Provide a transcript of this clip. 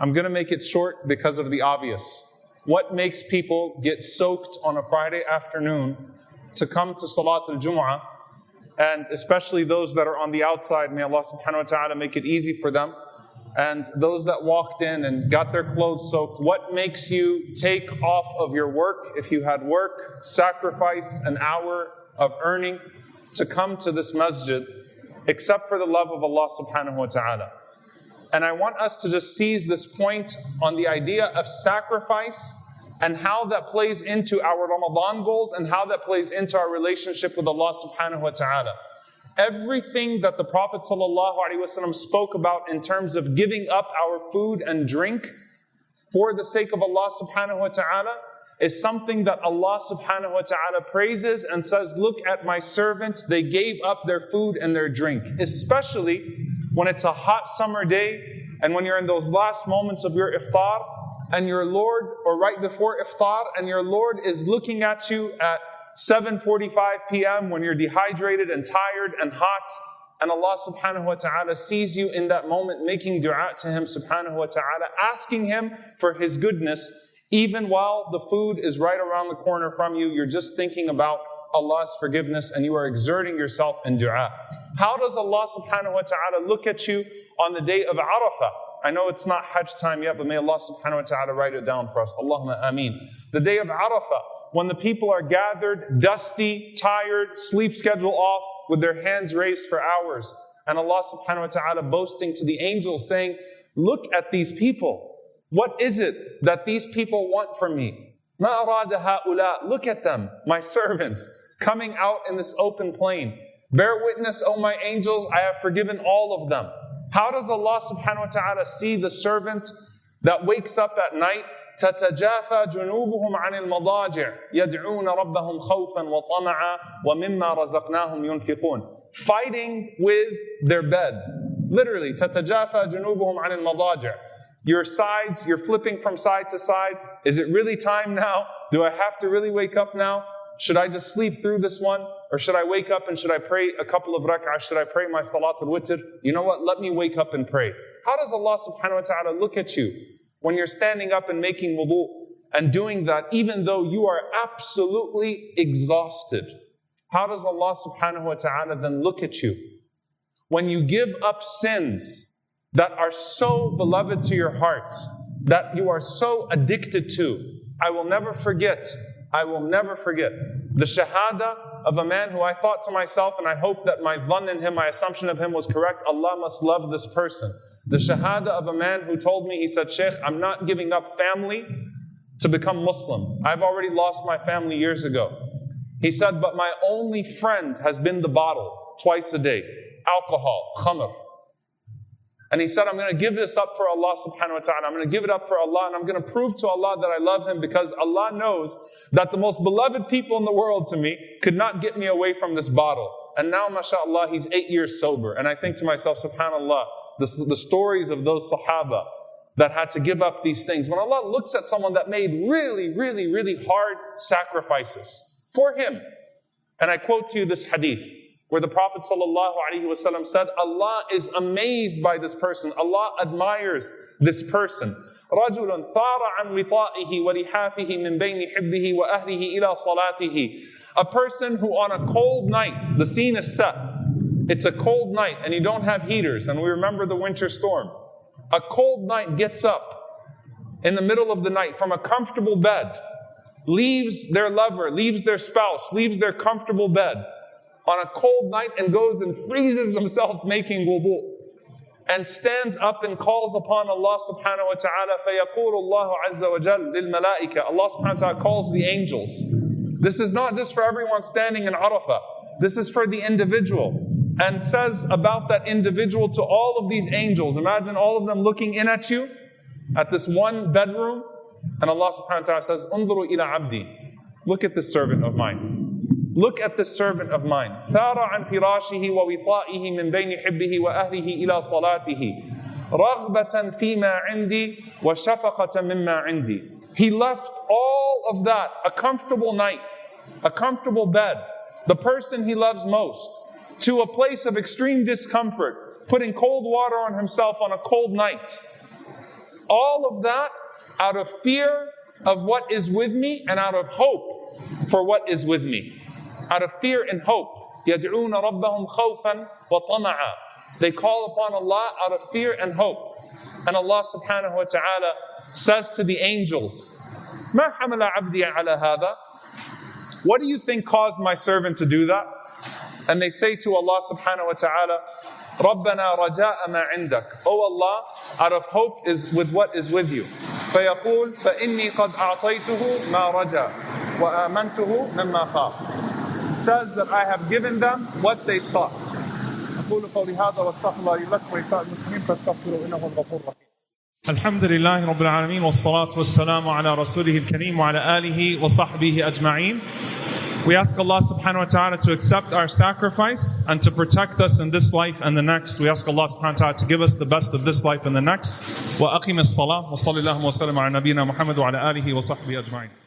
I'm going to make it short because of the obvious. What makes people get soaked on a Friday afternoon to come to Salat al Jum'ah, and especially those that are on the outside, may Allah subhanahu wa ta'ala make it easy for them. And those that walked in and got their clothes soaked, what makes you take off of your work if you had work, sacrifice an hour of earning to come to this masjid, except for the love of Allah subhanahu wa ta'ala? And I want us to just seize this point on the idea of sacrifice and how that plays into our Ramadan goals and how that plays into our relationship with Allah subhanahu wa ta'ala. Everything that the Prophet spoke about in terms of giving up our food and drink for the sake of Allah subhanahu wa ta'ala is something that Allah subhanahu wa ta'ala praises and says, Look at my servants, they gave up their food and their drink, especially when it's a hot summer day and when you're in those last moments of your iftar and your Lord, or right before iftar, and your Lord is looking at you at 7:45 p.m. when you're dehydrated and tired and hot, and Allah subhanahu wa ta'ala sees you in that moment making dua to Him subhanahu wa ta'ala, asking Him for His goodness, even while the food is right around the corner from you, you're just thinking about Allah's forgiveness and you are exerting yourself in dua. How does Allah subhanahu wa ta'ala look at you on the day of Arafah? I know it's not Hajj time yet, but may Allah subhanahu wa ta'ala write it down for us. Allahumma ameen. The day of Arafah, when the people are gathered, dusty, tired, sleep schedule off, with their hands raised for hours. And Allah subhanahu wa ta'ala boasting to the angels, saying, Look at these people. What is it that these people want from me? Look at them, my servants, coming out in this open plain. Bear witness, O my angels, I have forgiven all of them. How does Allah subhanahu wa ta'ala see the servant that wakes up at night تتجافى جنوبهم عن المضاجع يدعون ربهم خوفا وطمعا ومما رزقناهم ينفقون fighting with their bed literally تتجافى جنوبهم عن المضاجع your sides you're flipping from side to side. Is it really time now? Do I have to really wake up now? Should I just sleep through this one? Or should I wake up and should I pray a couple of rak'ah? should I pray my salat al-witr you know what? Let me wake up and pray. How does Allah subhanahu wa ta'ala look at you when you're standing up and making wudu and doing that, even though you are absolutely exhausted, how does Allah subhanahu wa ta'ala then look at you? When you give up sins that are so beloved to your hearts, that you are so addicted to, I will never forget, I will never forget the shahada of a man who I thought to myself, and I hope that my dhan in him, my assumption of him was correct. Allah must love this person. The shahada of a man who told me, he said, Sheikh, I'm not giving up family to become Muslim. I've already lost my family years ago. He said, but my only friend has been the bottle twice a day, alcohol, khamr. And he said, I'm going to give this up for Allah subhanahu wa ta'ala. I'm going to give it up for Allah and I'm going to prove to Allah that I love Him because Allah knows that the most beloved people in the world to me could not get me away from this bottle. And now, mashallah, he's eight years sober. And I think to myself, subhanallah, the, the stories of those Sahaba that had to give up these things. When Allah looks at someone that made really, really, really hard sacrifices for Him, and I quote to you this hadith where the Prophet ﷺ said, Allah is amazed by this person. Allah admires this person. رجل ثار عن وطائه ولحافه من بين حبه وأهله إلى صلاته. A person who on a cold night, the scene is set, it's a cold night and you don't have heaters, and we remember the winter storm. A cold night gets up in the middle of the night from a comfortable bed, leaves their lover, leaves their spouse, leaves their comfortable bed on a cold night and goes and freezes themselves making wudu and stands up and calls upon Allah subhanahu wa ta'ala فيقول الله عز وجل للملائكة Allah subhanahu wa ta'ala calls the angels this is not just for everyone standing in Arafah this is for the individual and says about that individual to all of these angels. Imagine all of them looking in at you at this one bedroom. And Allah subhanahu wa ta'ala says, Unduru ila abdi. Look at this servant of mine. Look at this servant of mine. ثار عن فراشه ووطائه من بين حبه وأهله إلى صلاته رغبة فيما عندي وشفقة مما عندي. He left all of that, a comfortable night, a comfortable bed, the person he loves most, to a place of extreme discomfort, putting cold water on himself on a cold night, All of that out of fear of what is with me and out of hope for what is with me. Out of fear and hope. يدعون ربهم خوفا وطمعا. They call upon Allah out of fear and hope. And Allah subhanahu wa ta'ala says to the angels, ما حمل عبدي على هذا? What do you think caused my servant to do that? And they say to Allah subhanahu wa ta'ala, ربنا رجاء ما عندك. Oh Allah, out of hope is with what is with you. فيقول فإني قد أعطيته ما رجا وآمنته مما خاف. He says that I have given them what they sought. أقول قولي هذا واستغفر الله لي ولكم ولسائر المسلمين فاستغفروا إنه هو الغفور الرحيم. الحمد لله رب العالمين والصلاة والسلام على رسوله الكريم وعلى آله وصحبه أجمعين. We ask Allah subhanahu wa ta'ala to accept our sacrifice and to protect us in this life and the next. We ask Allah subhanahu wa ta'ala to give us the best of this life and the next. وأقم الصلاة وصلى اللهم وسلم على نبينا محمد وعلى آله وصحبه أجمعين.